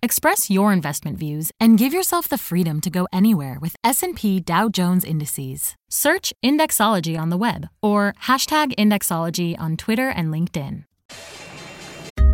Express your investment views and give yourself the freedom to go anywhere with S&P Dow Jones Indices. Search Indexology on the web or hashtag Indexology on Twitter and LinkedIn.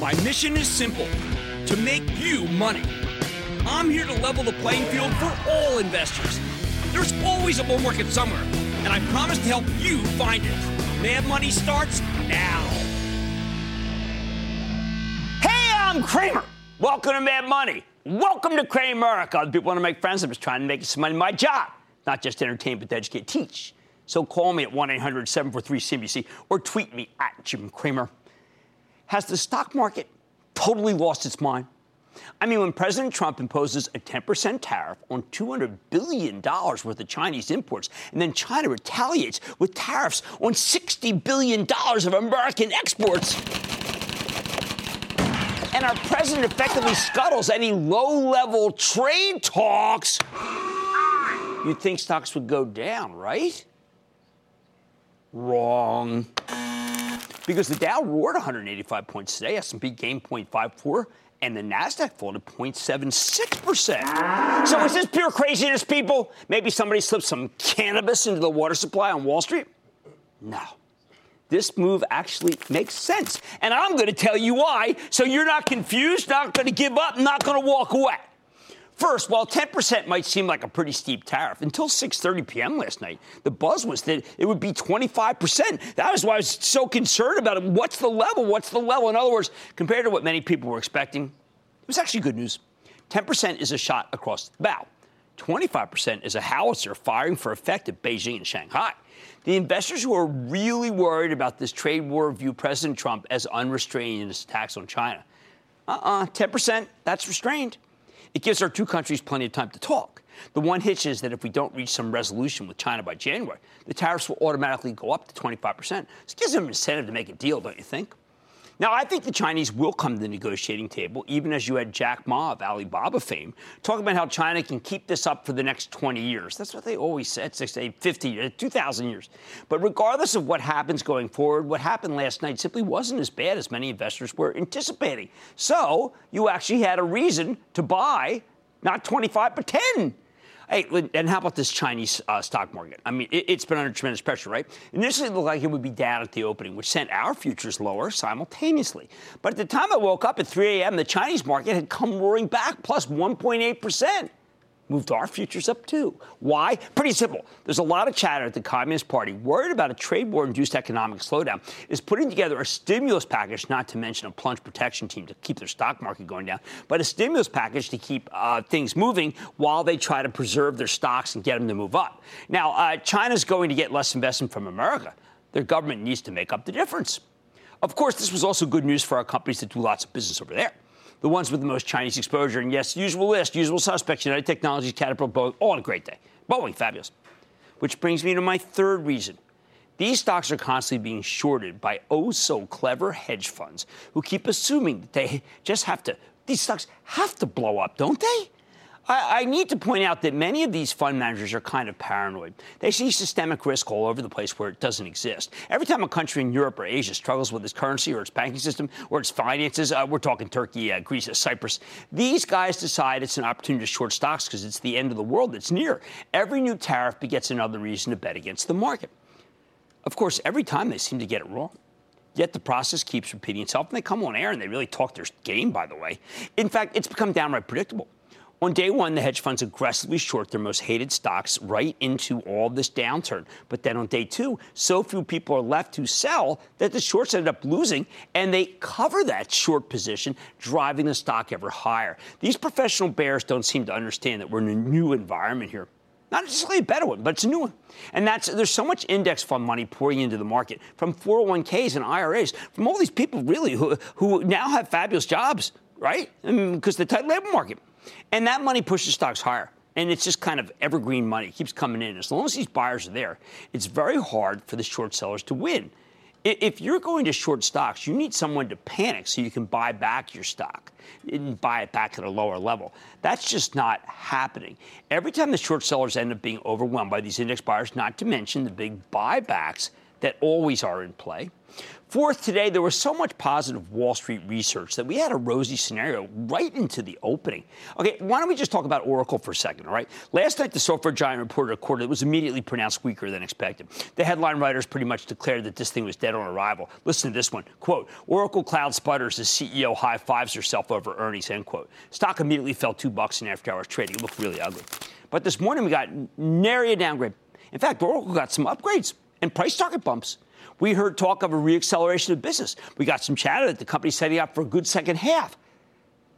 My mission is simple to make you money. I'm here to level the playing field for all investors. There's always a bull market somewhere, and I promise to help you find it. Mad Money starts now. Hey, I'm Cramer. Welcome to Mad Money. Welcome to Cramerica. People want to make friends. I'm just trying to make some money. My job, not just entertain, but to educate, teach. So call me at 1 800 743 CNBC or tweet me at Jim Cramer. Has the stock market totally lost its mind? I mean, when President Trump imposes a 10% tariff on $200 billion worth of Chinese imports, and then China retaliates with tariffs on $60 billion of American exports, and our president effectively scuttles any low level trade talks, you'd think stocks would go down, right? Wrong because the Dow roared 185 points today, S&P gained 0.54, and the Nasdaq folded 0.76%. So is this pure craziness, people? Maybe somebody slipped some cannabis into the water supply on Wall Street? No. This move actually makes sense. And I'm going to tell you why, so you're not confused, not going to give up, not going to walk away. First, while 10% might seem like a pretty steep tariff, until 6:30 p.m. last night, the buzz was that it would be 25%. That was why I was so concerned about it. What's the level? What's the level? In other words, compared to what many people were expecting, it was actually good news. 10% is a shot across the bow. 25% is a howitzer firing for effect at Beijing and Shanghai. The investors who are really worried about this trade war view President Trump as unrestrained in his attacks on China. Uh-uh, 10%, that's restrained. It gives our two countries plenty of time to talk. The one hitch is that if we don't reach some resolution with China by January, the tariffs will automatically go up to 25%. This gives them incentive to make a deal, don't you think? Now, I think the Chinese will come to the negotiating table, even as you had Jack Ma of Alibaba fame talking about how China can keep this up for the next 20 years. That's what they always said, 60, 50, uh, 2,000 years. But regardless of what happens going forward, what happened last night simply wasn't as bad as many investors were anticipating. So you actually had a reason to buy not 25, but 10. Hey, and how about this Chinese uh, stock market? I mean, it, has been under tremendous pressure, right? Initially, it looked like it would be down at the opening, which sent our futures lower simultaneously. But at the time I woke up at 3 a.m., the Chinese market had come roaring back, plus 1.8 percent moved our futures up too. Why? Pretty simple. There's a lot of chatter at the Communist Party worried about a trade war induced economic slowdown, is putting together a stimulus package, not to mention a plunge protection team to keep their stock market going down, but a stimulus package to keep uh, things moving while they try to preserve their stocks and get them to move up. Now, uh, China's going to get less investment from America. Their government needs to make up the difference. Of course, this was also good news for our companies that do lots of business over there the ones with the most Chinese exposure. And yes, usual list, usual suspects, United Technologies, Caterpillar, Boeing, all a great day. Boeing, fabulous. Which brings me to my third reason. These stocks are constantly being shorted by oh so clever hedge funds who keep assuming that they just have to, these stocks have to blow up, don't they? I, I, need to point out that many of these fund managers are kind of paranoid. They see systemic risk all over the place where it doesn't exist. Every time a country in Europe or Asia struggles with its currency or its banking system or its finances, uh, we're talking Turkey, uh, Greece, uh, Cyprus, these guys decide it's an opportunity to short stocks because it's the end of the world that's near. Every new tariff begets another reason to bet against the market. Of course, every time they seem to get it wrong. Yet the process keeps repeating itself, and they come on air and they really talk their game, by the way. In fact, it's become downright predictable. On day one, the hedge funds aggressively short their most hated stocks right into all this downturn. But then on day two, so few people are left to sell that the shorts ended up losing, and they cover that short position, driving the stock ever higher. These professional bears don't seem to understand that we're in a new environment here. Not necessarily a better one, but it's a new one. And that's there's so much index fund money pouring into the market from 401ks and IRAs, from all these people really who, who now have fabulous jobs, right? I mean, because the tight labor market. And that money pushes stocks higher. And it's just kind of evergreen money. It keeps coming in. As long as these buyers are there, it's very hard for the short sellers to win. If you're going to short stocks, you need someone to panic so you can buy back your stock and buy it back at a lower level. That's just not happening. Every time the short sellers end up being overwhelmed by these index buyers, not to mention the big buybacks that always are in play, Fourth, today there was so much positive Wall Street research that we had a rosy scenario right into the opening. Okay, why don't we just talk about Oracle for a second, all right? Last night, the software giant reported a quarter that was immediately pronounced weaker than expected. The headline writers pretty much declared that this thing was dead on arrival. Listen to this one. Quote, Oracle Cloud sputters as CEO high fives herself over earnings, end quote. Stock immediately fell two bucks in after hours trading. It looked really ugly. But this morning we got nary a downgrade. In fact, Oracle got some upgrades and price target bumps. We heard talk of a reacceleration of business. We got some chatter that the company's setting up for a good second half.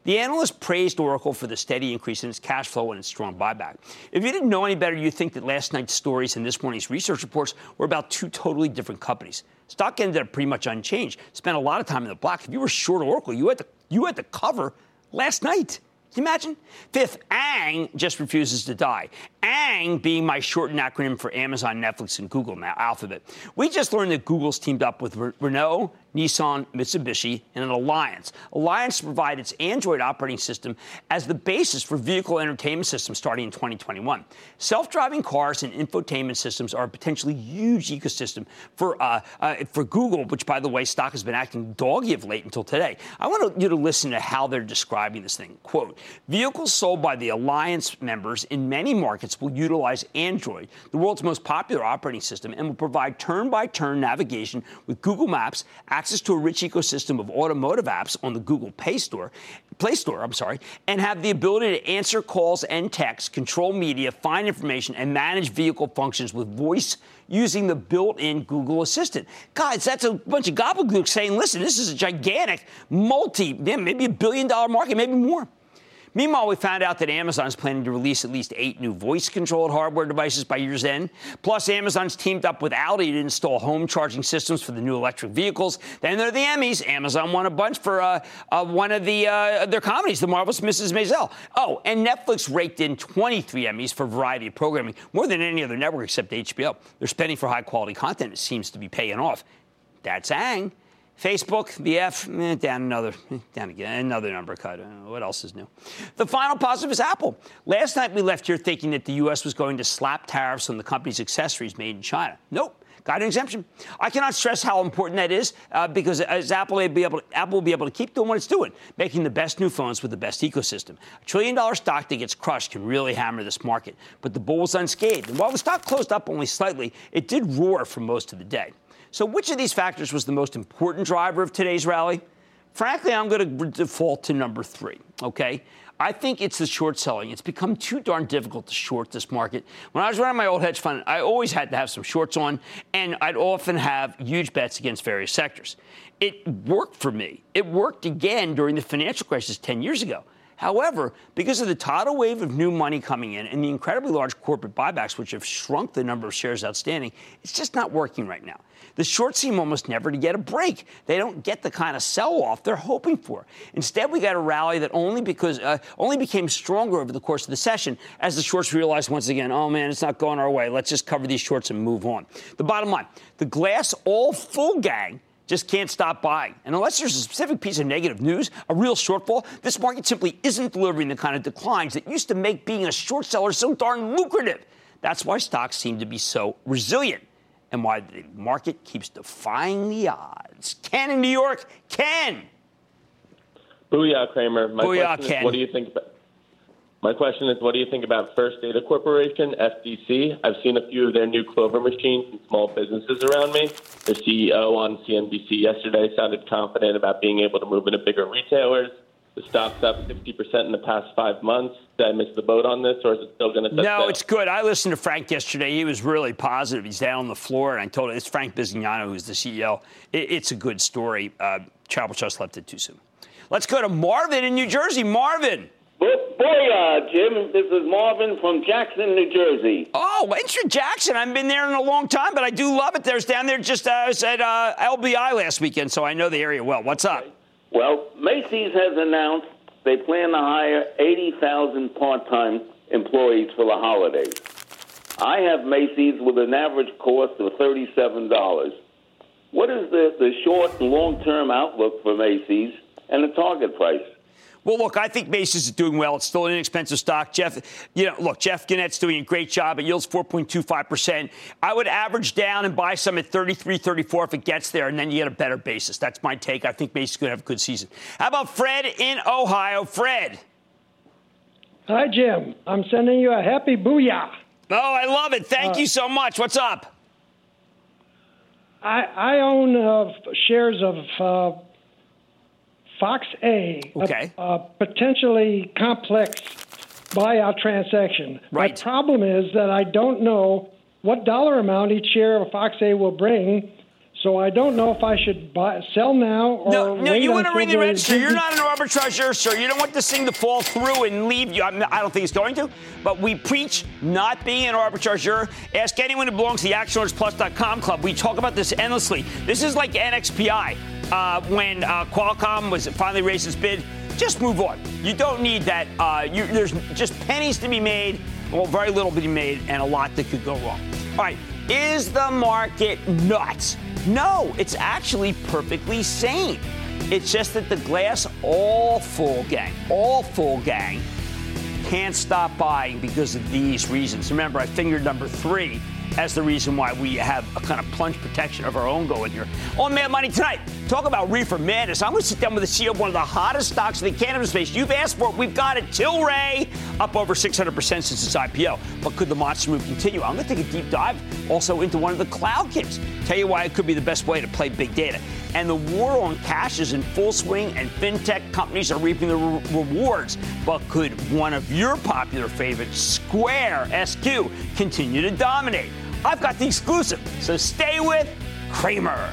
The analysts praised Oracle for the steady increase in its cash flow and its strong buyback. If you didn't know any better, you'd think that last night's stories and this morning's research reports were about two totally different companies. Stock ended up pretty much unchanged. Spent a lot of time in the black. If you were short Oracle, you had to, you had to cover last night. Can you imagine? Fifth, ANG just refuses to die. ANG being my shortened acronym for Amazon, Netflix, and Google now, Alphabet. We just learned that Google's teamed up with Renault, Nissan, Mitsubishi, in an alliance. Alliance to provide its Android operating system as the basis for vehicle entertainment systems starting in 2021. Self-driving cars and infotainment systems are a potentially huge ecosystem for uh, uh, for Google, which, by the way, stock has been acting doggy of late until today. I want you to listen to how they're describing this thing. Quote: Vehicles sold by the alliance members in many markets will utilize Android, the world's most popular operating system, and will provide turn-by-turn navigation with Google Maps access to a rich ecosystem of automotive apps on the Google Play Store, Play Store, I'm sorry, and have the ability to answer calls and texts, control media, find information, and manage vehicle functions with voice using the built-in Google Assistant. Guys, that's a bunch of gobbledygook saying, listen, this is a gigantic multi, maybe a billion dollar market, maybe more. Meanwhile, we found out that Amazon is planning to release at least eight new voice controlled hardware devices by year's end. Plus, Amazon's teamed up with Audi to install home charging systems for the new electric vehicles. Then there are the Emmys. Amazon won a bunch for uh, uh, one of the, uh, their comedies, The Marvelous Mrs. Maisel. Oh, and Netflix raked in 23 Emmys for variety of programming, more than any other network except HBO. They're spending for high quality content. Seems to be paying off. That's Ang. Facebook, the F, eh, down another, eh, down again, another number cut. Uh, what else is new? The final positive is Apple. Last night we left here thinking that the U.S. was going to slap tariffs on the company's accessories made in China. Nope. Got an exemption. I cannot stress how important that is uh, because as Apple will be able to, Apple will be able to keep doing what it's doing, making the best new phones with the best ecosystem. A trillion dollar stock that gets crushed can really hammer this market, but the bull was unscathed. And while the stock closed up only slightly, it did roar for most of the day. So, which of these factors was the most important driver of today's rally? Frankly, I'm going to default to number three, okay? I think it's the short selling. It's become too darn difficult to short this market. When I was running my old hedge fund, I always had to have some shorts on, and I'd often have huge bets against various sectors. It worked for me. It worked again during the financial crisis 10 years ago. However, because of the tidal wave of new money coming in and the incredibly large corporate buybacks, which have shrunk the number of shares outstanding, it's just not working right now. The shorts seem almost never to get a break. They don't get the kind of sell-off they're hoping for. Instead, we got a rally that only because uh, only became stronger over the course of the session as the shorts realized once again, oh man, it's not going our way. Let's just cover these shorts and move on. The bottom line: the glass all full gang just can't stop buying. And unless there's a specific piece of negative news, a real shortfall, this market simply isn't delivering the kind of declines that used to make being a short seller so darn lucrative. That's why stocks seem to be so resilient and why the market keeps defying the odds. Ken in New York, Ken. Booyah, Cramer. My Booyah, question Ken. Is, what do you think about? My question is, what do you think about First Data Corporation, FDC? I've seen a few of their new Clover machines in small businesses around me. The CEO on CNBC yesterday sounded confident about being able to move into bigger retailers. The stock's up 50% in the past five months. Did I miss the boat on this, or is it still going to? No, down? it's good. I listened to Frank yesterday. He was really positive. He's down on the floor, and I told him it's Frank Bisignano who's the CEO. It, it's a good story. Uh, Travel Trust left it too soon. Let's go to Marvin in New Jersey. Marvin. Booyah, Jim. This is Marvin from Jackson, New Jersey. Oh, Winter Jackson. I haven't been there in a long time, but I do love it. There's down there just uh, I was at uh, LBI last weekend, so I know the area well. What's up? Well, Macy's has announced they plan to hire 80,000 part-time employees for the holidays. I have Macy's with an average cost of $37. What is the, the short and long-term outlook for Macy's and the target price? Well, look, I think Macy's is doing well. It's still an inexpensive stock. Jeff, you know, look, Jeff Gennette's doing a great job. It yields 4.25%. I would average down and buy some at 33, 34 if it gets there, and then you get a better basis. That's my take. I think Macy's going to have a good season. How about Fred in Ohio? Fred. Hi, Jim. I'm sending you a happy booyah. Oh, I love it. Thank uh, you so much. What's up? I, I own uh, shares of uh, Fox A, okay. a, a potentially complex buyout transaction. Right. My problem is that I don't know what dollar amount each share of Fox A will bring. So I don't know if I should buy, sell now or no. No, you want to ring the register. You're not an arbitrager, sir. You don't want this thing to fall through and leave you. I, mean, I don't think it's going to. But we preach not being an arbitrager. Ask anyone who belongs to the ActionAlertsPlus.com club. We talk about this endlessly. This is like NXPI uh, when uh, Qualcomm was finally raised its bid. Just move on. You don't need that. Uh, you, there's just pennies to be made, well, very little to be made, and a lot that could go wrong. All right, is the market nuts? No, it's actually perfectly sane. It's just that the glass all full gang, all full gang, can't stop buying because of these reasons. Remember, I fingered number three as the reason why we have a kind of plunge protection of our own going here. On Mad Money tonight, talk about reefer madness. I'm going to sit down with the CEO of one of the hottest stocks in the cannabis space. You've asked for it. We've got it. Tilray up over 600% since its IPO. But could the monster move continue? I'm going to take a deep dive also into one of the cloud kings. Tell you why it could be the best way to play big data. And the war on cash is in full swing, and fintech companies are reaping the re- rewards. But could one of your popular favorites, Square SQ, continue to dominate? I've got the exclusive, so stay with Cramer.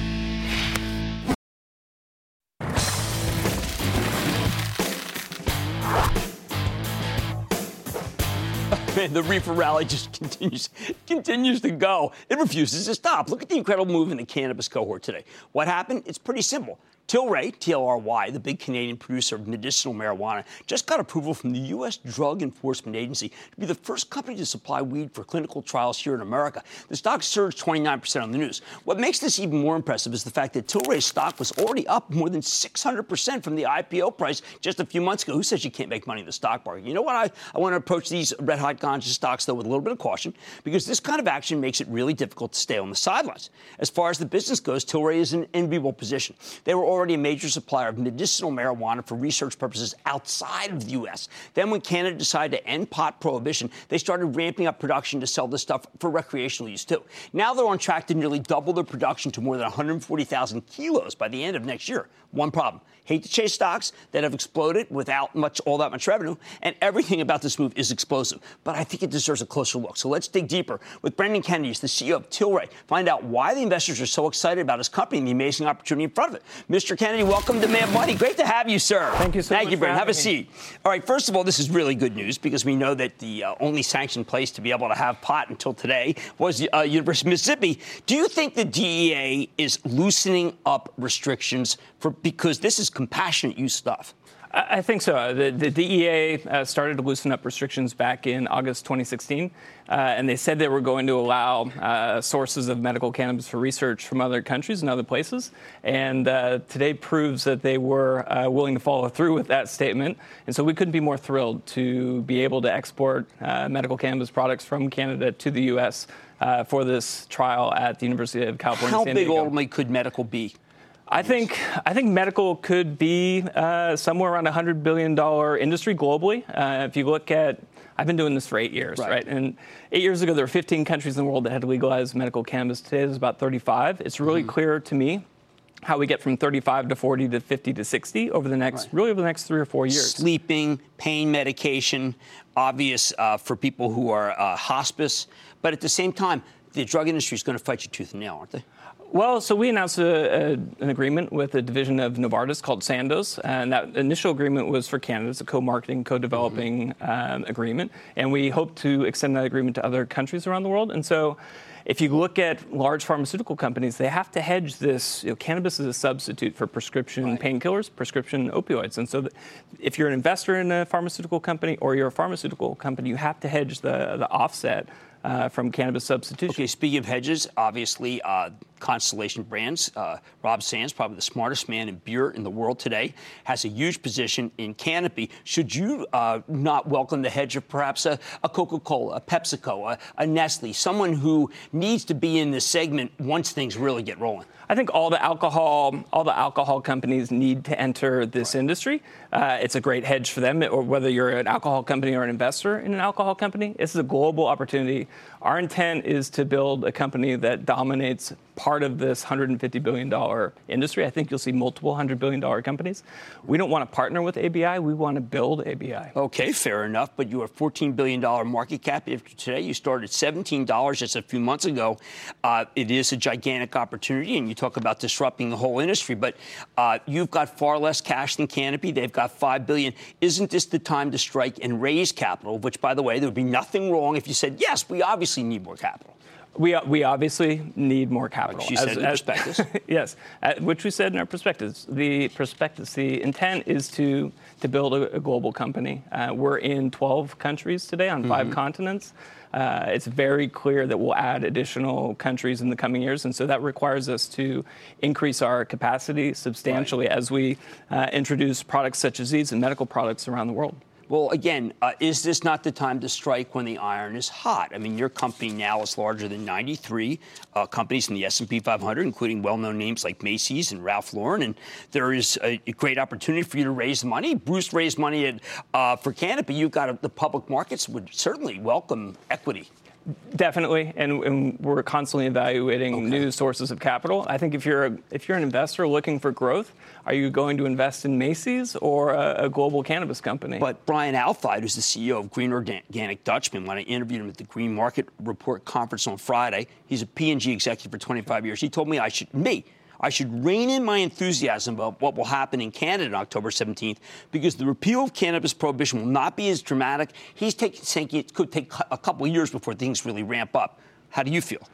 Man, the reefer rally just continues continues to go. It refuses to stop. Look at the incredible move in the cannabis cohort today. What happened? It's pretty simple. Tilray, TLRY, the big Canadian producer of medicinal marijuana, just got approval from the U.S. Drug Enforcement Agency to be the first company to supply weed for clinical trials here in America. The stock surged 29% on the news. What makes this even more impressive is the fact that Tilray's stock was already up more than 600% from the IPO price just a few months ago. Who says you can't make money in the stock market? You know what? I, I want to approach these red hot ganja stocks, though, with a little bit of caution because this kind of action makes it really difficult to stay on the sidelines. As far as the business goes, Tilray is in an enviable position. They were already already a major supplier of medicinal marijuana for research purposes outside of the U.S. Then, when Canada decided to end pot prohibition, they started ramping up production to sell this stuff for recreational use, too. Now they're on track to nearly double their production to more than 140,000 kilos by the end of next year. One problem hate to chase stocks that have exploded without much all that much revenue, and everything about this move is explosive. But I think it deserves a closer look. So let's dig deeper with Brendan Kennedy, the CEO of Tilray. Find out why the investors are so excited about his company and the amazing opportunity in front of it. Mr. Kennedy, welcome to Mad Money. Great to have you, sir. Thank you so Thank much. you, Brendan. Have a me. seat. All right. First of all, this is really good news because we know that the uh, only sanctioned place to be able to have pot until today was the uh, University of Mississippi. Do you think the DEA is loosening up restrictions for because this is compassionate use stuff? I think so. The, the DEA uh, started to loosen up restrictions back in August 2016, uh, and they said they were going to allow uh, sources of medical cannabis for research from other countries and other places. And uh, today proves that they were uh, willing to follow through with that statement. And so we couldn't be more thrilled to be able to export uh, medical cannabis products from Canada to the U.S. for this trial at the University of California. How big ultimately could medical be? I think I think medical could be uh, somewhere around a hundred billion dollar industry globally. Uh, if you look at, I've been doing this for eight years, Right. right. And eight years ago, there were 15 countries in the world that had legalized medical cannabis. Today, there's about 35. It's really Mm-hmm. clear to me how we get from 35 to 40 to 50 to 60 over the next, Right. really over the next three or four years. Sleeping, pain medication, obvious uh, for people who are uh, hospice. But at the same time, the drug industry is going to fight you tooth and nail, aren't they? Well, so we announced a, a, an agreement with a division of Novartis called Sandoz, and that initial agreement was for Canada. It's a co-marketing, co-developing um, agreement, and we hope to extend that agreement to other countries around the world. And so, if you look at large pharmaceutical companies, they have to hedge this. You know, cannabis is a substitute for prescription painkillers, prescription opioids, and so if you're an investor in a pharmaceutical company or you're a pharmaceutical company, you have to hedge the the offset. Uh, from cannabis substitution. Okay, speaking of hedges, obviously, uh, Constellation Brands, uh, Rob Sands, probably the smartest man in beer in the world today, has a huge position in Canopy. Should you uh, not welcome the hedge of perhaps a, a Coca Cola, a PepsiCo, a, a Nestle, someone who needs to be in this segment once things really get rolling? I think all the alcohol, all the alcohol companies need to enter this industry. Uh, it's a great hedge for them, or whether you're an alcohol company or an investor in an alcohol company. This is a global opportunity. Our intent is to build a company that dominates part of this $150 billion industry. I think you'll see multiple $100 billion companies. We don't want to partner with ABI. We want to build ABI. Okay, fair enough. But you have $14 billion market cap. If today you started $17 just a few months ago, uh, it is a gigantic opportunity. And you talk about disrupting the whole industry. But uh, you've got far less cash than Canopy. They've got 5 billion. Isn't this the time to strike and raise capital? Which, by the way, there would be nothing wrong if you said, yes, we obviously need more capital. We, we obviously need more capital. Which you said in the prospectus. yes, uh, which we said in our prospectus. The prospectus, the intent is to, to build a, a global company. Uh, we're in 12 countries today on 5 Mm-hmm. continents. Uh, it's very clear that we'll add additional countries in the coming years, and so that requires us to increase our capacity substantially as we uh, introduce products such as these and medical products around the world. Well, again, uh, is this not the time to strike when the iron is hot? I mean, your company now is larger than 93 uh, companies in the S&P 500, including well-known names like Macy's and Ralph Lauren, and there is a, great opportunity for you to raise money. Bruce raised money at, uh, for Canopy. You've got a, the public markets would certainly welcome equity. Definitely, and, and we're constantly evaluating new sources of capital. I think if you're a, if you're an investor looking for growth, are you going to invest in Macy's or a, a global cannabis company? But Brian Alfide, who's the CEO of Green Organic Dutchman, when I interviewed him at the Green Market Report conference on Friday, he's a P&G executive for 25 years. He told me I should me. I should rein in my enthusiasm about what will happen in Canada on October 17th because the repeal of cannabis prohibition will not be as dramatic. He's taking, saying it could take a couple of years before things really ramp up. How do you feel?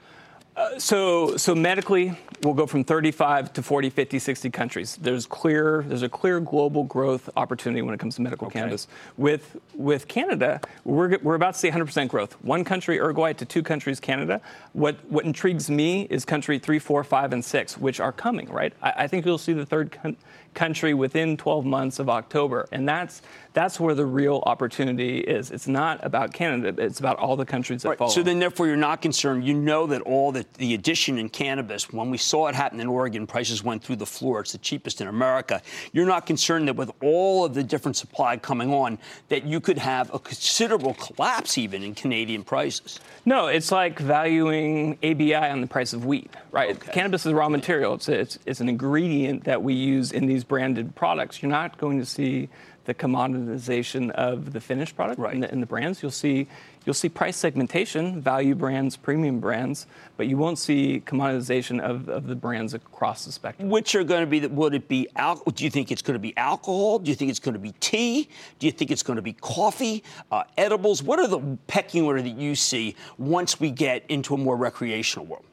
So, so medically, we'll go from 35 to 40, 50, 60 countries. There's clear, there's a clear global growth opportunity when it comes to medical cannabis. With with Canada, we're, we're about to see 100% growth. One country, Uruguay, to two countries, Canada. What what intrigues me is country three, four, five, and six, which are coming. Right. I, I think you'll see the third con- country within 12 months of October, and that's that's where the real opportunity is. It's not about Canada. It's about all the countries that Right, follow. So then, therefore, you're not concerned. You know that all the, the addition in cannabis, when we saw it happen in Oregon, prices went through the floor. It's the cheapest in America. You're not concerned that with all of the different supply coming on, that you could have a considerable collapse even in Canadian prices. No, it's like valuing ABI on the price of wheat, right? Okay. Cannabis is a raw material. It's, it's, it's an ingredient that we use in these branded products. You're not going to see the commoditization of the finished product Right. in, the, in the brands. You'll see you'll see price segmentation, value brands, premium brands, but you won't see commoditization of, of the brands across the spectrum. Which are going to be? Would it be? Al- do you think it's going to be alcohol? Do you think it's going to be tea? Do you think it's going to be coffee, uh, edibles? What are the pecking order that you see once we get into a more recreational world?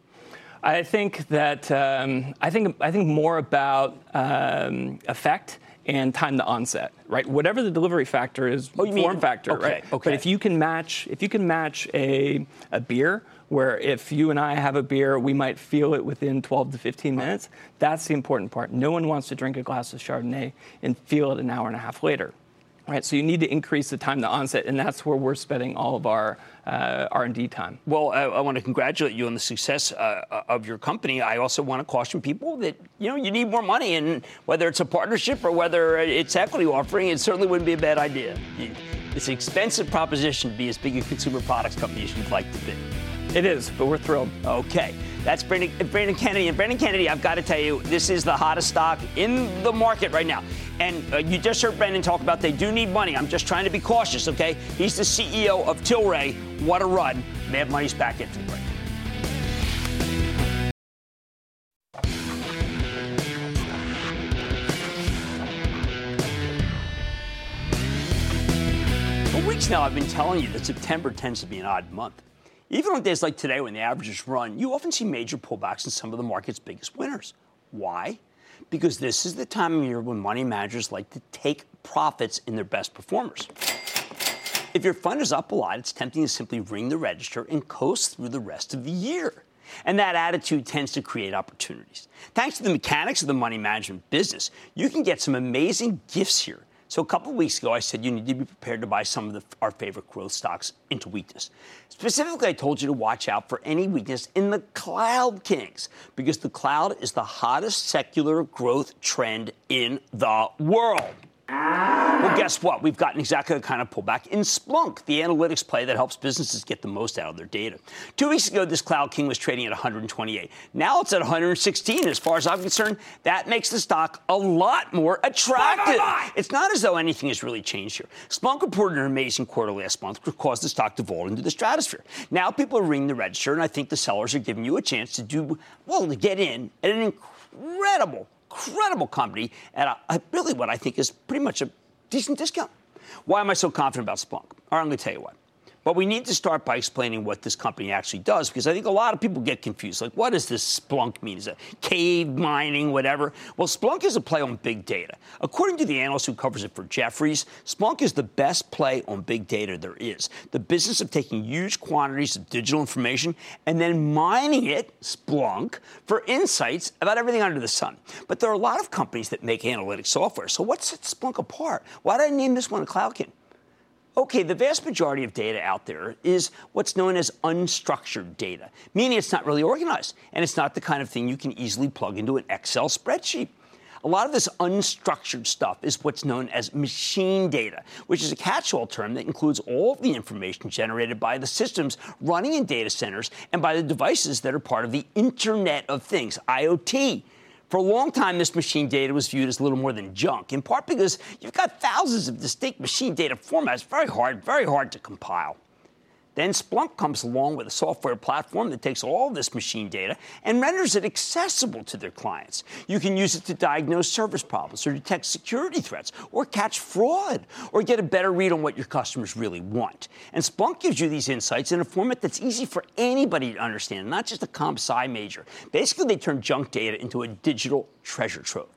I think that um, I think I think more about um, effect and time to onset, right? Whatever the delivery factor is, oh, form mean, factor, okay, right? Okay. But if you can match, if you can match a, a beer where if you and I have a beer, we might feel it within 12 to 15 minutes. That's the important part. No one wants to drink a glass of Chardonnay and feel it an hour and a half later. Right, so you need to increase the time to onset, and that's where we're spending all of our uh, R&D time. Well, I, I, want to congratulate you on the success uh, of your company. I also want to caution people that you know you need more money, and whether it's a partnership or whether it's equity offering, it certainly wouldn't be a bad idea. It's an expensive proposition to be as big a consumer products company as you'd like to be. It is, but we're thrilled. Okay. That's Brendan, Brendan Kennedy. And Brendan Kennedy, I've got to tell you, this is the hottest stock in the market right now. And uh, you just heard Brendan talk about they do need money. I'm just trying to be cautious, okay? He's the CEO of Tilray. What a run. Mad Money's back into the break. For weeks now, I've been telling you that September tends to be an odd month. Even on days like today, when the averages run, you often see major pullbacks in some of the market's biggest winners. Why? Because this is the time of year when money managers like to take profits in their best performers. If your fund is up a lot, it's tempting to simply ring the register and coast through the rest of the year. And that attitude tends to create opportunities. Thanks to the mechanics of the money management business, you can get some amazing gifts here so a couple weeks ago, I said you need to be prepared to buy some of the, our favorite growth stocks into weakness. Specifically, I told you to watch out for any weakness in the cloud kings because the cloud is the hottest secular growth trend in the world. Well, guess what? We've gotten exactly the kind of pullback in Splunk, the analytics play that helps businesses get the most out of their data. Two weeks ago, this Cloud King was trading at 128. Now it's at 116. As far as I'm concerned, that makes the stock a lot more attractive. Bye, bye, bye. It's not as though anything has really changed here. Splunk reported an amazing quarter last month, which caused the stock to vault into the stratosphere. Now people are ringing the register, and I think the sellers are giving you a chance to do, well, to get in at an incredible incredible company at a, a really what I think is pretty much a decent discount. Why am I so confident about Splunk? All right, I'm going to tell you what. But we need to start by explaining what this company actually does because I think a lot of people get confused. Like, what does this Splunk mean? Is it cave mining, whatever? Well, Splunk is a play on big data. According to the analyst who covers it for Jefferies, Splunk is the best play on big data there is. The business of taking huge quantities of digital information and then mining it, Splunk, for insights about everything under the sun. But there are a lot of companies that make analytics software. So what sets Splunk apart? Why did I name this one a CloudKing? Okay, the vast majority of data out there is what's known as unstructured data, meaning it's not really organized, and it's not the kind of thing you can easily plug into an Excel spreadsheet. A lot of this unstructured stuff is what's known as machine data, which is a catch all term that includes all of the information generated by the systems running in data centers and by the devices that are part of the Internet of Things, IoT. For a long time, this machine data was viewed as little more than junk, in part because you've got thousands of distinct machine data formats, very hard, very hard to compile. Then Splunk comes along with a software platform that takes all this machine data and renders it accessible to their clients. You can use it to diagnose service problems or detect security threats or catch fraud or get a better read on what your customers really want. And Splunk gives you these insights in a format that's easy for anybody to understand, not just a comp sci major. Basically, they turn junk data into a digital treasure trove.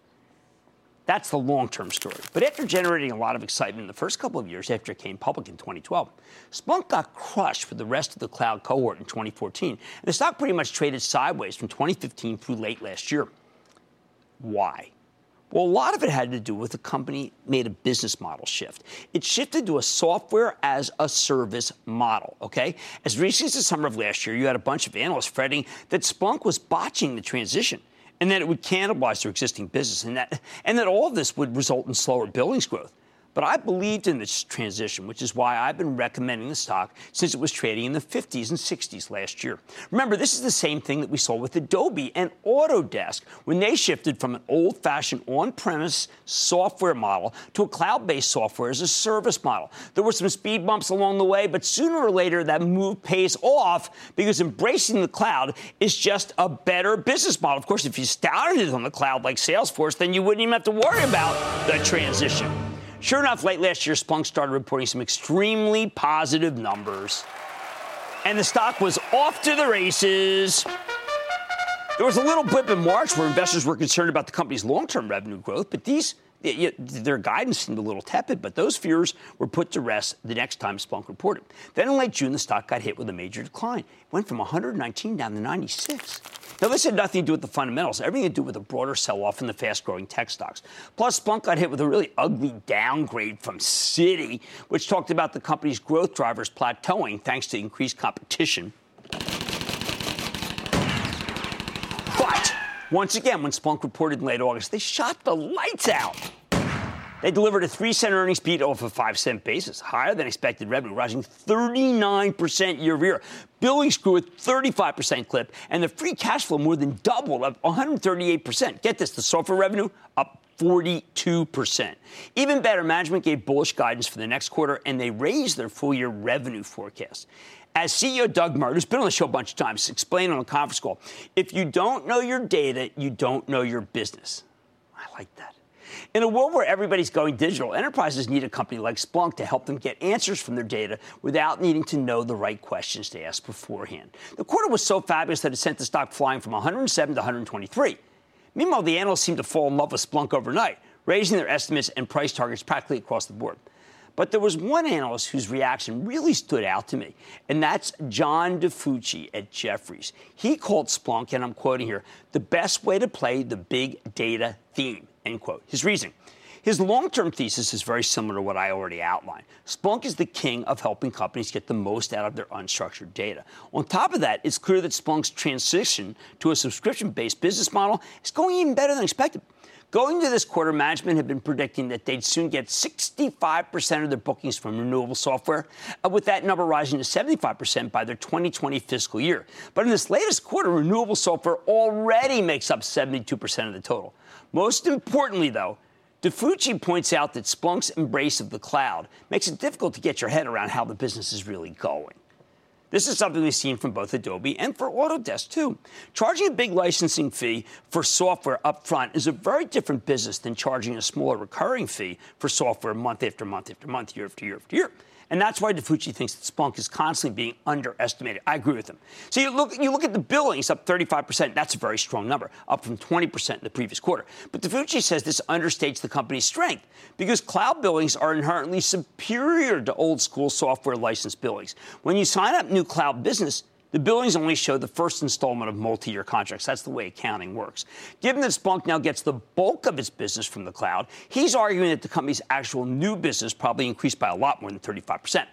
That's the long term story. But after generating a lot of excitement in the first couple of years after it came public in 2012, Splunk got crushed for the rest of the cloud cohort in 2014. And the stock pretty much traded sideways from 2015 through late last year. Why? Well, a lot of it had to do with the company made a business model shift. It shifted to a software as a service model, okay? As recently as the summer of last year, you had a bunch of analysts fretting that Splunk was botching the transition and that it would cannibalize their existing business, and that, and that all of this would result in slower billings growth. But I believed in this transition, which is why I've been recommending the stock since it was trading in the 50s and 60s last year. Remember, this is the same thing that we saw with Adobe and Autodesk when they shifted from an old fashioned on premise software model to a cloud based software as a service model. There were some speed bumps along the way, but sooner or later that move pays off because embracing the cloud is just a better business model. Of course, if you started on the cloud like Salesforce, then you wouldn't even have to worry about the transition. Sure enough, late last year, Splunk started reporting some extremely positive numbers. And the stock was off to the races. There was a little blip in March where investors were concerned about the company's long term revenue growth, but these their guidance seemed a little tepid, but those fears were put to rest the next time Splunk reported. Then in late June, the stock got hit with a major decline. It went from 119 down to 96. Now, this had nothing to do with the fundamentals, everything to do with a broader sell off in the fast growing tech stocks. Plus, Splunk got hit with a really ugly downgrade from Citi, which talked about the company's growth drivers plateauing thanks to increased competition. But once again, when Splunk reported in late August, they shot the lights out. They delivered a 3 cent earnings beat off a 5 cent basis, higher than expected revenue, rising 39% year over year. Billings grew at 35% clip, and the free cash flow more than doubled, up 138%. Get this, the software revenue up 42%. Even better, management gave bullish guidance for the next quarter, and they raised their full year revenue forecast. As CEO Doug Merritt, who's been on the show a bunch of times, explained on a conference call, if you don't know your data, you don't know your business. I like that. In a world where everybody's going digital, enterprises need a company like Splunk to help them get answers from their data without needing to know the right questions to ask beforehand. The quarter was so fabulous that it sent the stock flying from 107 to 123. Meanwhile, the analysts seemed to fall in love with Splunk overnight, raising their estimates and price targets practically across the board. But there was one analyst whose reaction really stood out to me, and that's John DiFucci at Jefferies. He called Splunk, and I'm quoting here, the best way to play the big data theme. End quote. His reason. His long term thesis is very similar to what I already outlined. Splunk is the king of helping companies get the most out of their unstructured data. On top of that, it's clear that Splunk's transition to a subscription based business model is going even better than expected. Going to this quarter, management had been predicting that they'd soon get 65% of their bookings from renewable software, uh, with that number rising to 75% by their 2020 fiscal year. But in this latest quarter, renewable software already makes up 72% of the total. Most importantly, though, DiFucci points out that Splunk's embrace of the cloud makes it difficult to get your head around how the business is really going. This is something we've seen from both Adobe and for Autodesk, too. Charging a big licensing fee for software upfront is a very different business than charging a smaller recurring fee for software month after month after month, year after year after year. And that's why DiFucci thinks that Splunk is constantly being underestimated. I agree with him. So you look, you look at the billings up 35%. That's a very strong number, up from 20% in the previous quarter. But DiFucci says this understates the company's strength because cloud billings are inherently superior to old school software license billings. When you sign up new cloud business, the billings only show the first installment of multi year contracts. That's the way accounting works. Given that Splunk now gets the bulk of its business from the cloud, he's arguing that the company's actual new business probably increased by a lot more than 35%.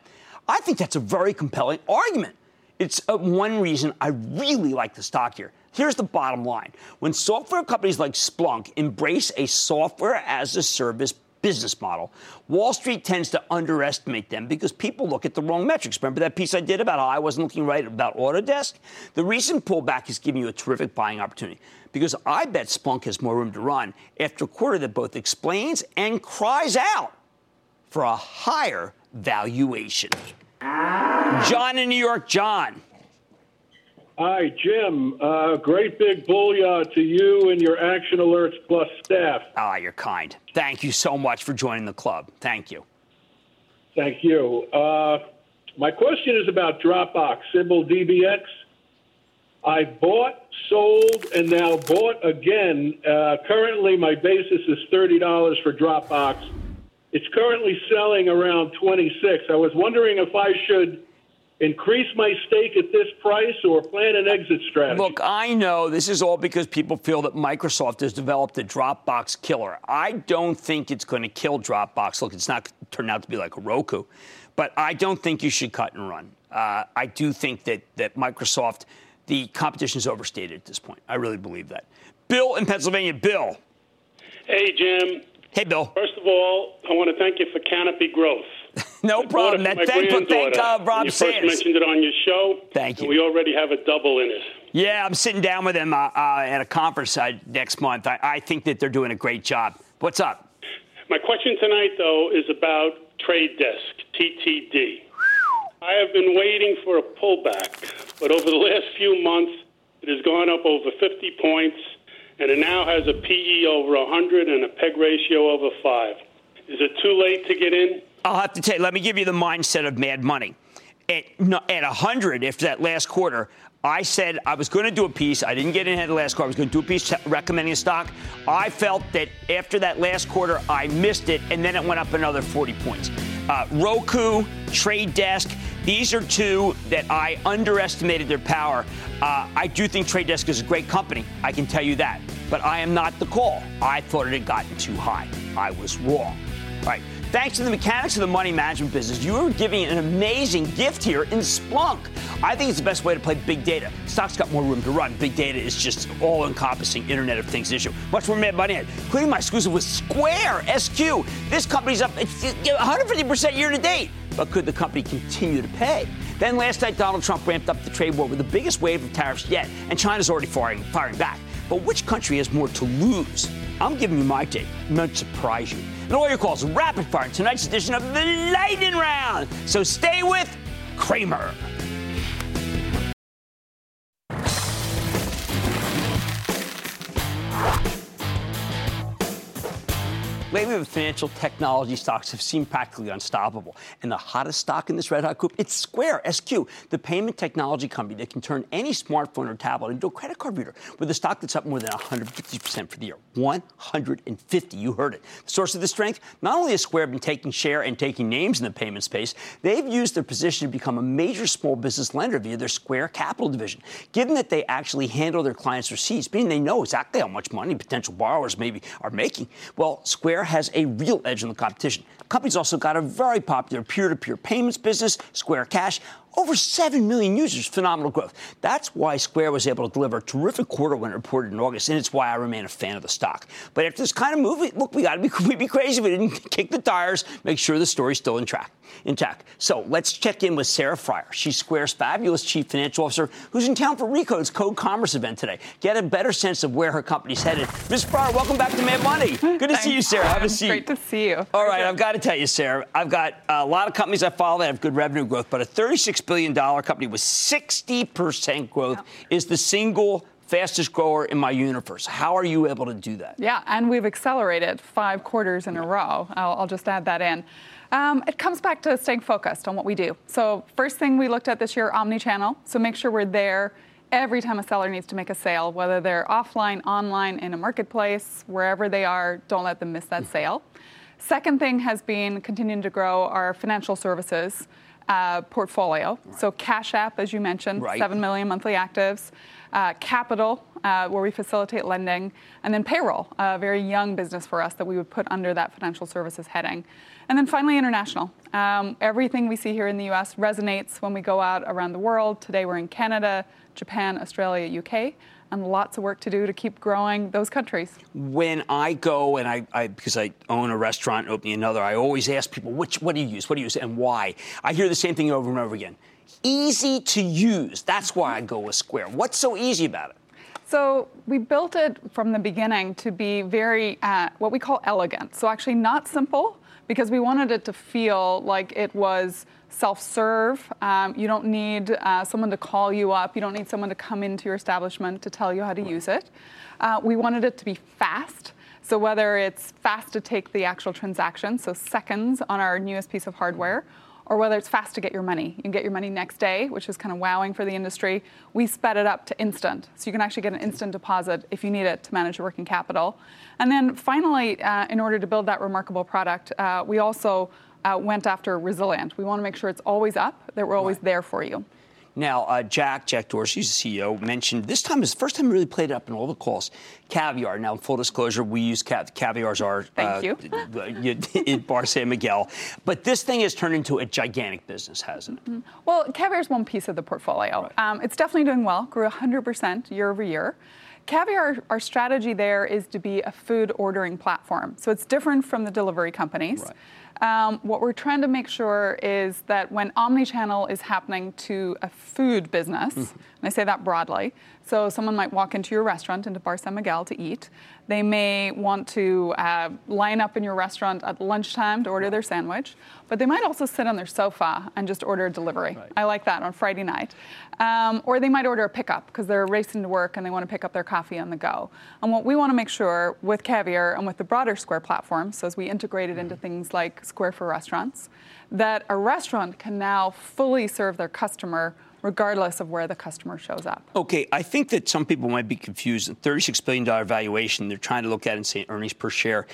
I think that's a very compelling argument. It's uh, one reason I really like the stock here. Here's the bottom line. When software companies like Splunk embrace a software as a service business model. Wall Street tends to underestimate them because people look at the wrong metrics. Remember that piece I did about how I wasn't looking right about Autodesk? The recent pullback is giving you a terrific buying opportunity because I bet Splunk has more room to run after a quarter that both explains and cries out for a higher valuation. John in New York, John. Hi, Jim. Uh, great big booyah to you and your Action Alerts Plus staff. Ah, you're kind. Thank you so much for joining the club. Thank you. Thank you. Uh, my question is about Dropbox, Symbol DBX. I bought, sold, and now bought again. Uh, currently, my basis is $30 for Dropbox. It's currently selling around 26. I was wondering if I should increase my stake at this price or plan an exit strategy? Look, I know this is all because people feel that Microsoft has developed a Dropbox killer. I don't think it's going to kill Dropbox. Look, it's not turned out to be like a Roku, but I don't think you should cut and run. Uh, I do think that that Microsoft, the competition is overstated at this point. I really believe that. Bill in Pennsylvania, Bill. Hey, Jim. Hey, Bill. First of all, I want to thank you for Canopy Growth. No problem. That, thank, thank uh, Rob you Sands. first mentioned it on your show. Thank you. We already have a double in it. Yeah, I'm sitting down with him uh, uh, at a conference uh, next month. I, I think that they're doing a great job. What's up? My question tonight, though, is about Trade Desk, TTD. I have been waiting for a pullback, but over the last few months, it has gone up over 50 points, and it now has a PE over 100 and a PEG ratio over 5. Is it too late to get in? I'll have to tell you, let me give you the mindset of mad money. At, at 100 after that last quarter, I said I was going to do a piece. I didn't get in ahead of the last quarter. I was going to do a piece recommending a stock. I felt that after that last quarter, I missed it, and then it went up another 40 points. Uh, Roku, Trade Desk, these are two that I underestimated their power. Uh, I do think Trade Desk is a great company. I can tell you that. But I am not the call. I thought it had gotten too high. I was wrong. All right. Thanks to the mechanics of the money management business, you are giving an amazing gift here in Splunk. I think it's the best way to play big data. Stock's got more room to run. Big data is just all encompassing Internet of Things issue. Much more mad money, including my exclusive with Square SQ. This company's up 150% year to date. But could the company continue to pay? Then last night, Donald Trump ramped up the trade war with the biggest wave of tariffs yet, and China's already firing, firing back. But which country has more to lose? I'm giving you my take. It might surprise you. And all your calls rapid fire in tonight's edition of the Lightning Round. So stay with Cramer. Lately, the financial technology stocks have seemed practically unstoppable. And the hottest stock in this red hot group, it's Square, SQ, the payment technology company that can turn any smartphone or tablet into a credit card reader with a stock that's up more than 150% for the year. 150, you heard it. The source of the strength? Not only has Square been taking share and taking names in the payment space, they've used their position to become a major small business lender via their Square Capital division. Given that they actually handle their clients' receipts, meaning they know exactly how much money potential borrowers maybe are making, well, Square has a real edge in the competition. The company's also got a very popular peer to peer payments business, Square Cash. Over 7 million users, phenomenal growth. That's why Square was able to deliver a terrific quarter when it reported in August, and it's why I remain a fan of the stock. But after this kind of move, look, we got to be, we'd be crazy if we didn't kick the tires, make sure the story's still in track intact. So let's check in with Sarah Friar. She's Square's fabulous chief financial officer who's in town for Recode's Code Commerce event today. Get a better sense of where her company's headed. Ms. Friar, welcome back to Mad Money. Good to see you, Sarah. Have a seat. Great to see you. All right, I've got to tell you, Sarah, I've got a lot of companies I follow that have good revenue growth, but a $36 billion company with 60% growth is the single fastest grower in my universe. How are you able to do that? Yeah, and we've accelerated five quarters in a row. I'll, I'll just add that in. Um, it comes back to staying focused on what we do. So, first thing we looked at this year, omni-channel. So make sure we're there every time a seller needs to make a sale, whether they're offline, online, in a marketplace, wherever they are. Don't let them miss that sale. Second thing has been continuing to grow our financial services uh, portfolio. Right. So Cash App, as you mentioned, right. 7 million monthly actives. Uh, capital, uh, where we facilitate lending. And then payroll, a very young business for us that we would put under that financial services heading. And then finally, international. Um, everything we see here in the US resonates when we go out around the world. Today we're in Canada, Japan, Australia, UK, and lots of work to do to keep growing those countries. When I go and I, I because I own a restaurant, opening another, I always ask people, which, what do you use? What do you use? And why? I hear the same thing over and over again. Easy to use. That's why I go with Square. What's so easy about it? So we built it from the beginning to be very uh, what we call elegant. So actually not simple, because we wanted it to feel like it was self-serve. Um, you don't need uh, someone to call you up. You don't need someone to come into your establishment to tell you how to use it. Uh, we wanted it to be fast. So whether it's fast to take the actual transaction, so seconds on our newest piece of hardware, or whether it's fast to get your money. You can get your money next day, which is kind of wowing for the industry. We sped it up to instant. So you can actually get an instant deposit if you need it to manage your working capital. And then finally, uh, in order to build that remarkable product, uh, we also uh, went after resilient. We want to make sure it's always up, that we're always right. there for you. Now, uh, Jack, Jack Dorsey, the CEO, mentioned this time is the first time we really played it up in all the calls. Caviar. Now, full disclosure, we use cav- caviar's our Thank uh, you. in Bar San Miguel. But this thing has turned into a gigantic business, hasn't it? Mm-hmm. Well, caviar is one piece of the portfolio. Right. Um, it's definitely doing well, grew 100% year over year. Caviar, our strategy there is to be a food ordering platform. So it's different from the delivery companies. Right. Um, what we're trying to make sure is that when omni-channel is happening to a food business, mm-hmm. and I say that broadly, so someone might walk into your restaurant, into Bar San Miguel to eat. They may want to uh, line up in your restaurant at lunchtime to order their sandwich, but they might also sit on their sofa and just order a delivery. Right. I like that on Friday night. Um, or they might order a pickup because they're racing to work and they want to pick up their coffee on the go. And what we want to make sure with Caviar and with the broader Square platform, so as we integrate it into things like Square for Restaurants, that a restaurant can now fully serve their customer regardless of where the customer shows up. Okay, I think that some people might be confused. $36 billion valuation, they're trying to look at and say earnings per share.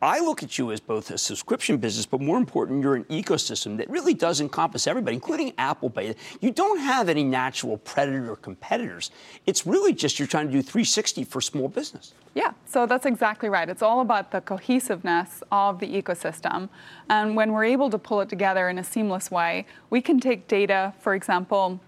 I look at you as both a subscription business, but more important, you're an ecosystem that really does encompass everybody, including Apple Pay. You don't have any natural predator competitors. It's really just you're trying to do 360 for small business. Yeah, so that's exactly right. It's all about the cohesiveness of the ecosystem. And when we're able to pull it together in a seamless way, we can take data, for example,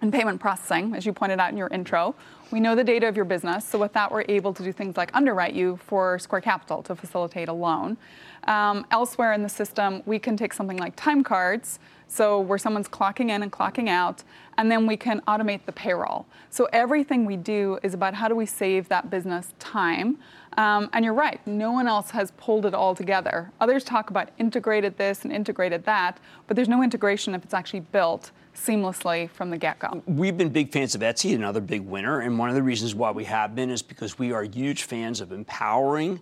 and payment processing, as you pointed out in your intro. We know the data of your business, so with that, we're able to do things like underwrite you for Square Capital to facilitate a loan. Um, elsewhere in the system, we can take something like time cards, so where someone's clocking in and clocking out, and then we can automate the payroll. So everything we do is about how do we save that business time. Um, and you're right, no one else has pulled it all together. Others talk about integrated this and integrated that, but there's no integration if it's actually built seamlessly from the get go. We've been big fans of Etsy, another big winner. And one of the reasons why we have been is because we are huge fans of empowering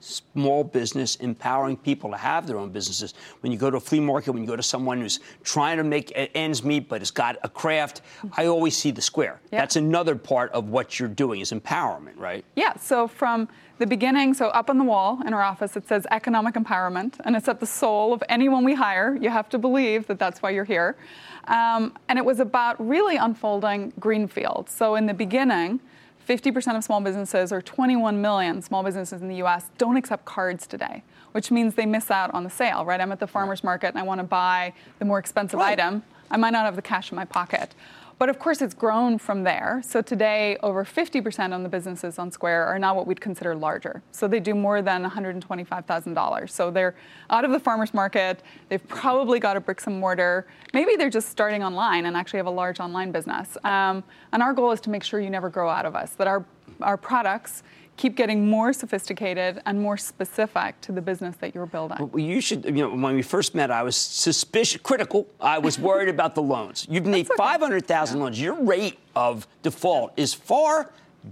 small business, empowering people to have their own businesses. When you go to a flea market, when you go to someone who's trying to make ends meet but has got a craft, I always see the square. Yeah. That's another part of what you're doing is empowerment, right? Yeah. So from the beginning, so up on the wall in our office, it says economic empowerment, and it's at the soul of anyone we hire. You have to believe that that's why you're here. Um, and it was about really unfolding greenfield. So in the beginning, 50% of small businesses, or 21 million small businesses in the US, don't accept cards today, which means they miss out on the sale, right? I'm at the farmer's market and I want to buy the more expensive right. item. I might not have the cash in my pocket. But of course, it's grown from there. So today, over 50% of the businesses on Square are now what we'd consider larger. So they do more than $125,000. So they're out of the farmer's market. They've probably got a bricks and mortar. Maybe they're just starting online and actually have a large online business. Um, and our goal is to make sure you never grow out of us, that our, our products keep getting more sophisticated and more specific to the business that you're building. Well, you should, you know, when we first met, I was suspicious, critical. I was worried about the loans. You've made okay. 500,000 yeah. loans. Your rate of default is far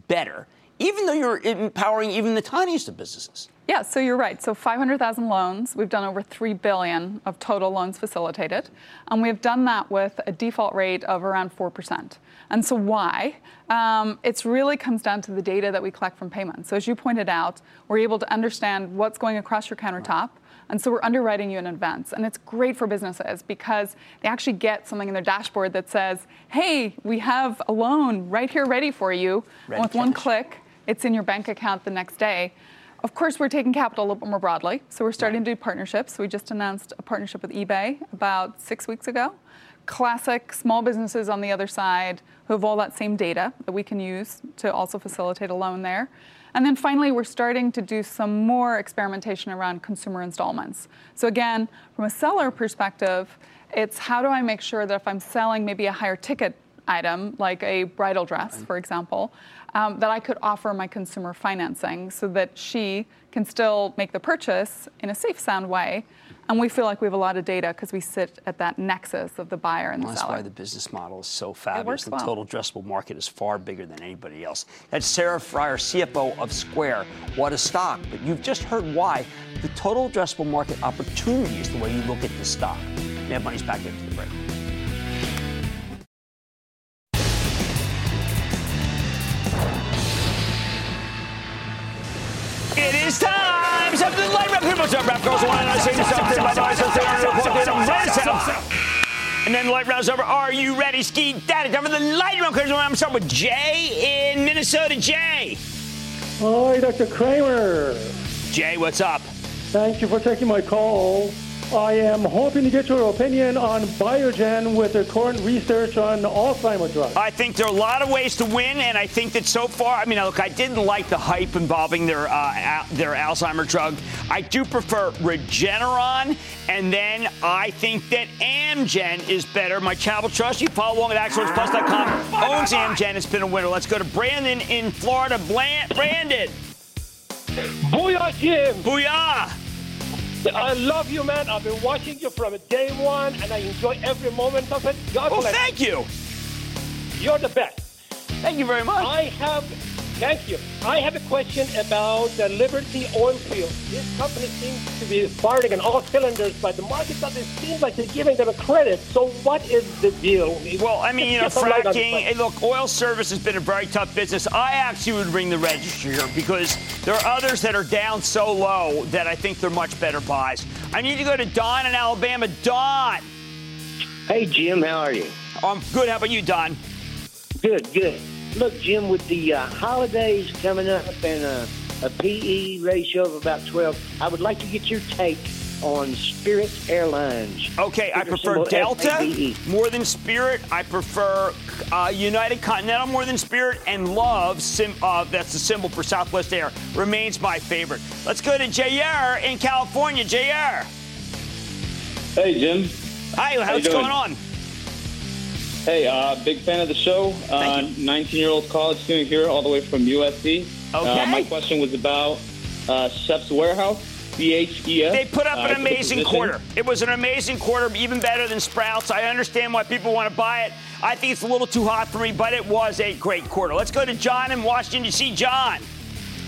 better, even though you're empowering even the tiniest of businesses. Yeah, so you're right. So 500,000 loans. We've done over 3 billion of total loans facilitated. And we've done that with a default rate of around 4%. And so why? Um, it really comes down to the data that we collect from payments. So as you pointed out, we're able to understand what's going across your countertop. And so we're underwriting you in advance. And it's great for businesses because they actually get something in their dashboard that says, hey, we have a loan right here ready for you. and with cash. one click, it's in your bank account the next day. Of course, we're taking capital a little bit more broadly. So we're starting to do partnerships. We just announced a partnership with eBay about six weeks ago. Classic small businesses on the other side who have all that same data that we can use to also facilitate a loan there. And then finally, we're starting to do some more experimentation around consumer installments. So again, from a seller perspective, it's how do I make sure that if I'm selling maybe a higher ticket item, like a bridal dress, for example, um, that I could offer my consumer financing so that she can still make the purchase in a safe, sound way. And we feel like we have a lot of data because we sit at that nexus of the buyer and well, the that's seller. That's why the business model is so fabulous. The well. total addressable market is far bigger than anybody else. That's Sarah Friar, CFO of Square. What a stock. But you've just heard why the total addressable market opportunity is the way you look at the stock. Mad Money's back into the break. What's up, rap girls? Why not say something? Bye bye. And then the light round's over. Are you ready? Ski daddy. Time for the light round. I'm going to start with Jay in Minnesota. Jay. Hi, Dr. Cramer. Jay, what's up? Thank you for taking my call. I am hoping to get your opinion on Biogen with their current research on Alzheimer's drugs. I think there are a lot of ways to win, and I think that so far, I mean, look, I didn't like the hype involving their uh, their Alzheimer drug. I do prefer Regeneron, and then I think that Amgen is better. My travel trust, you follow along at ActionAlertsPlus.com, owns Amgen. It's been a winner. Let's go to Brandon in Florida. Brandon. Booyah, Jim. Booyah. I love you, man. I've been watching you from day one, and I enjoy every moment of it. God bless. thank you. You're the best. Thank you very much. I have Thank you. I have a question about the Liberty Oilfield. This company seems to be firing on all cylinders, but the market doesn't seem like they're giving them a credit. So what is the deal? Well, I mean, you know, fracking, hey, look, oil service has been a very tough business. I actually would ring the register here because there are others that are down so low that I think they're much better buys. I need to go to Don in Alabama. Don. Hey, Jim, how are you? I'm good. How about you, Don? Good, good. Look, Jim, with the uh, holidays coming up and uh, a PE ratio of about 12, I would like to get your take on Spirit Airlines. Okay, I prefer Delta more than Spirit. I prefer uh, United Continental more than Spirit, and Love, sim, uh, that's the symbol for Southwest Air, remains my favorite. Let's go to JR in California. JR. Hey, Jim. Hi, how's going on? Hey, uh, big fan of the show. 19-year-old uh, college student here, all the way from USC. Okay. Uh, my question was about uh, Chef's Warehouse. BHES. They put up an uh, amazing quarter. It was an amazing quarter, even better than Sprouts. I understand why people want to buy it. I think it's a little too hot for me, but it was a great quarter. Let's go to John in Washington D.C. John.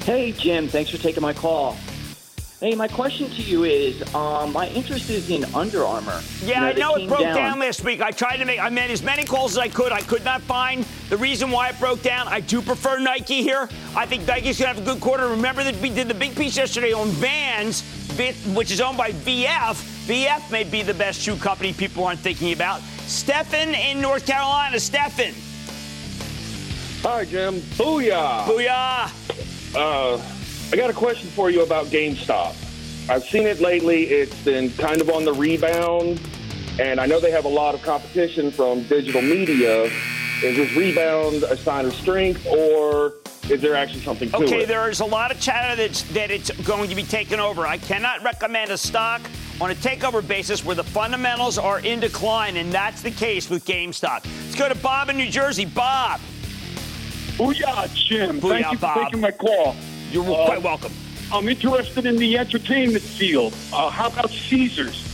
Hey, Jim. Thanks for taking my call. Hey, my question to you is, um, my interest is in Under Armour. Yeah, I know it came broke down. last week. I tried to make, I made as many calls as I could. I could not find the reason why it broke down. I do prefer Nike here. I think Nike's going to have a good quarter. Remember that we did the big piece yesterday on Vans, which is owned by VF. VF may be the best shoe company people aren't thinking about. Stefan in North Carolina. Stefan. Hi, Jim. Booyah. Booyah. Uh, I got a question for you about GameStop. I've seen it lately. It's been kind of on the rebound, and I know they have a lot of competition from digital media. Is this rebound a sign of strength, or is there actually something to Okay, it? there is a lot of chatter that's, that it's going to be taken over. I cannot recommend a stock on a takeover basis where the fundamentals are in decline, and that's the case with GameStop. Let's go to Bob in New Jersey. Bob. Booyah, Jim. Booyah, Thank you for Bob. taking my call. You're Uh, quite welcome. I'm interested in the entertainment field. Uh, how about Caesars?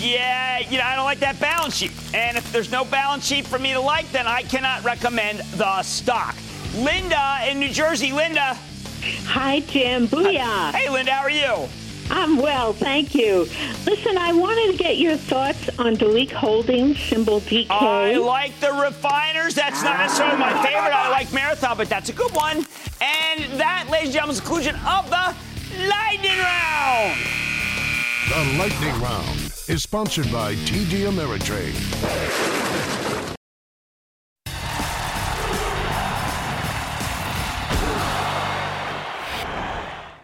Yeah, you know, I don't like that balance sheet. And if there's no balance sheet for me to like, then I cannot recommend the stock. Linda in New Jersey. Linda. Hi, Jim. Booyah. Hey, Linda, how are you? I'm well, thank you. Listen, I wanted to get your thoughts on Delek Holdings, symbol DK. I like the refiners. That's not necessarily my favorite. I like Marathon, but that's a good one. And that, ladies and gentlemen, is the conclusion of the lightning round. The Lightning Round is sponsored by TD Ameritrade.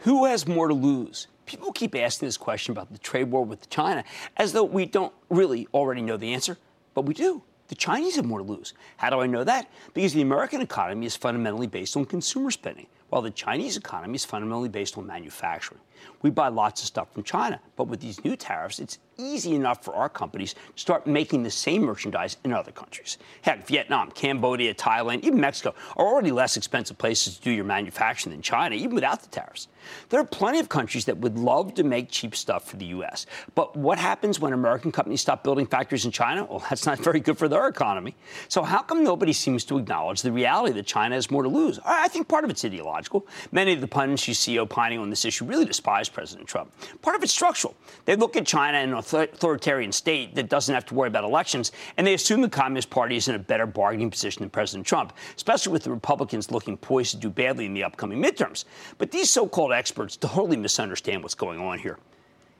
Who has more to lose? People keep asking this question about the trade war with China as though we don't really already know the answer, but we do. The Chinese have more to lose. How do I know that? Because the American economy is fundamentally based on consumer spending, while the Chinese economy is fundamentally based on manufacturing. We buy lots of stuff from China, but with these new tariffs, it's easy enough for our companies to start making the same merchandise in other countries. Heck, Vietnam, Cambodia, Thailand, even Mexico are already less expensive places to do your manufacturing than China, even without the tariffs. There are plenty of countries that would love to make cheap stuff for the U.S. But what happens when American companies stop building factories in China? Well, that's not very good for their economy. So, how come nobody seems to acknowledge the reality that China has more to lose? I think part of it's ideological. Many of the pundits you see opining on this issue really despise President Trump. Part of it's structural. They look at China an authoritarian state that doesn't have to worry about elections, and they assume the Communist Party is in a better bargaining position than President Trump, especially with the Republicans looking poised to do badly in the upcoming midterms. But these so called experts totally misunderstand what's going on here.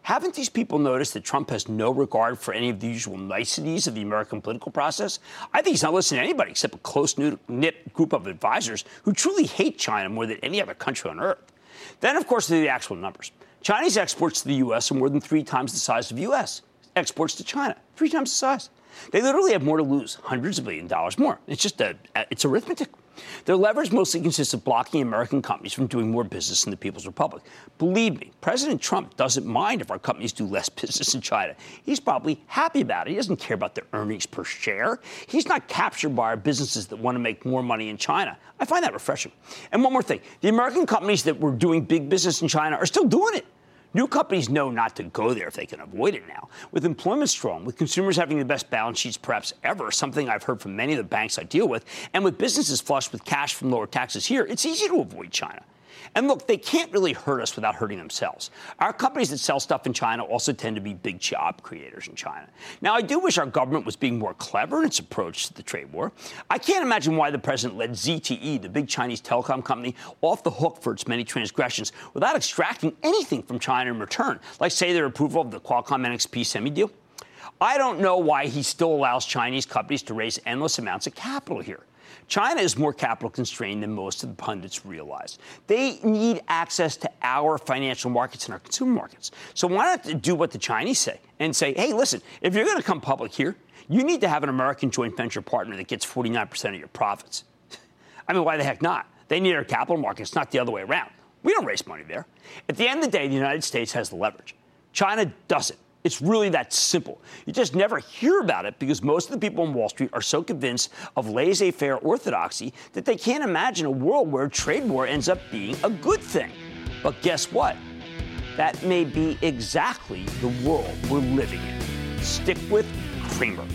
Haven't these people noticed that Trump has no regard for any of the usual niceties of the American political process? I think he's not listening to anybody except a close knit group of advisors who truly hate China more than any other country on earth. Then, of course, the actual numbers. Chinese exports to the U.S. are more than three times the size of U.S. exports to China, three times the size. They literally have more to lose, hundreds of billion dollars more. It's just a, it's arithmetic. Their leverage mostly consists of blocking American companies from doing more business in the People's Republic. Believe me, President Trump doesn't mind if our companies do less business in China. He's probably happy about it. He doesn't care about their earnings per share. He's not captured by our businesses that want to make more money in China. I find that refreshing. And one more thing the American companies that were doing big business in China are still doing it. New companies know not to go there if they can avoid it now. With employment strong, with consumers having the best balance sheets perhaps ever, something I've heard from many of the banks I deal with, and with businesses flush with cash from lower taxes here, it's easy to avoid China. And look, they can't really hurt us without hurting themselves. Our companies that sell stuff in China also tend to be big job creators in China. Now, I do wish our government was being more clever in its approach to the trade war. I can't imagine why the president let ZTE, the big Chinese telecom company, off the hook for its many transgressions without extracting anything from China in return, like, say, their approval of the Qualcomm NXP semi deal. I don't know why he still allows Chinese companies to raise endless amounts of capital here. China is more capital constrained than most of the pundits realize. They need access to our financial markets and our consumer markets. So why not do what the Chinese say and say, hey, listen, if you're going to come public here, you need to have an American joint venture partner that gets 49% of your profits. I mean, why the heck not? They need our capital markets, not the other way around. We don't raise money there. At the end of the day, the United States has the leverage. China doesn't. It's really that simple. You just never hear about it because most of the people on Wall Street are so convinced of laissez faire orthodoxy that they can't imagine a world where trade war ends up being a good thing. But guess what? That may be exactly the world we're living in. Stick with Cramer.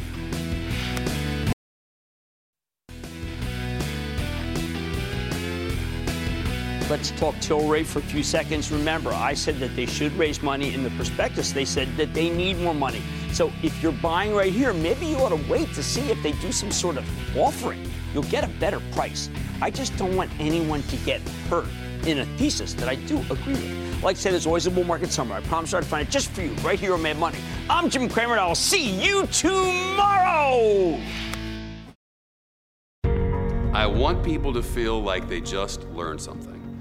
Let's talk Tilray for a few seconds. Remember, I said that they should raise money in the prospectus. They said that they need more money. So if you're buying right here, maybe you ought to wait to see if they do some sort of offering. You'll get a better price. I just don't want anyone to get hurt in a thesis that I do agree with. Like I said, there's always a bull market somewhere. I promise I'd find it just for you right here on Mad Money. I'm Jim Cramer, and I will see you tomorrow. I want people to feel like they just learned something.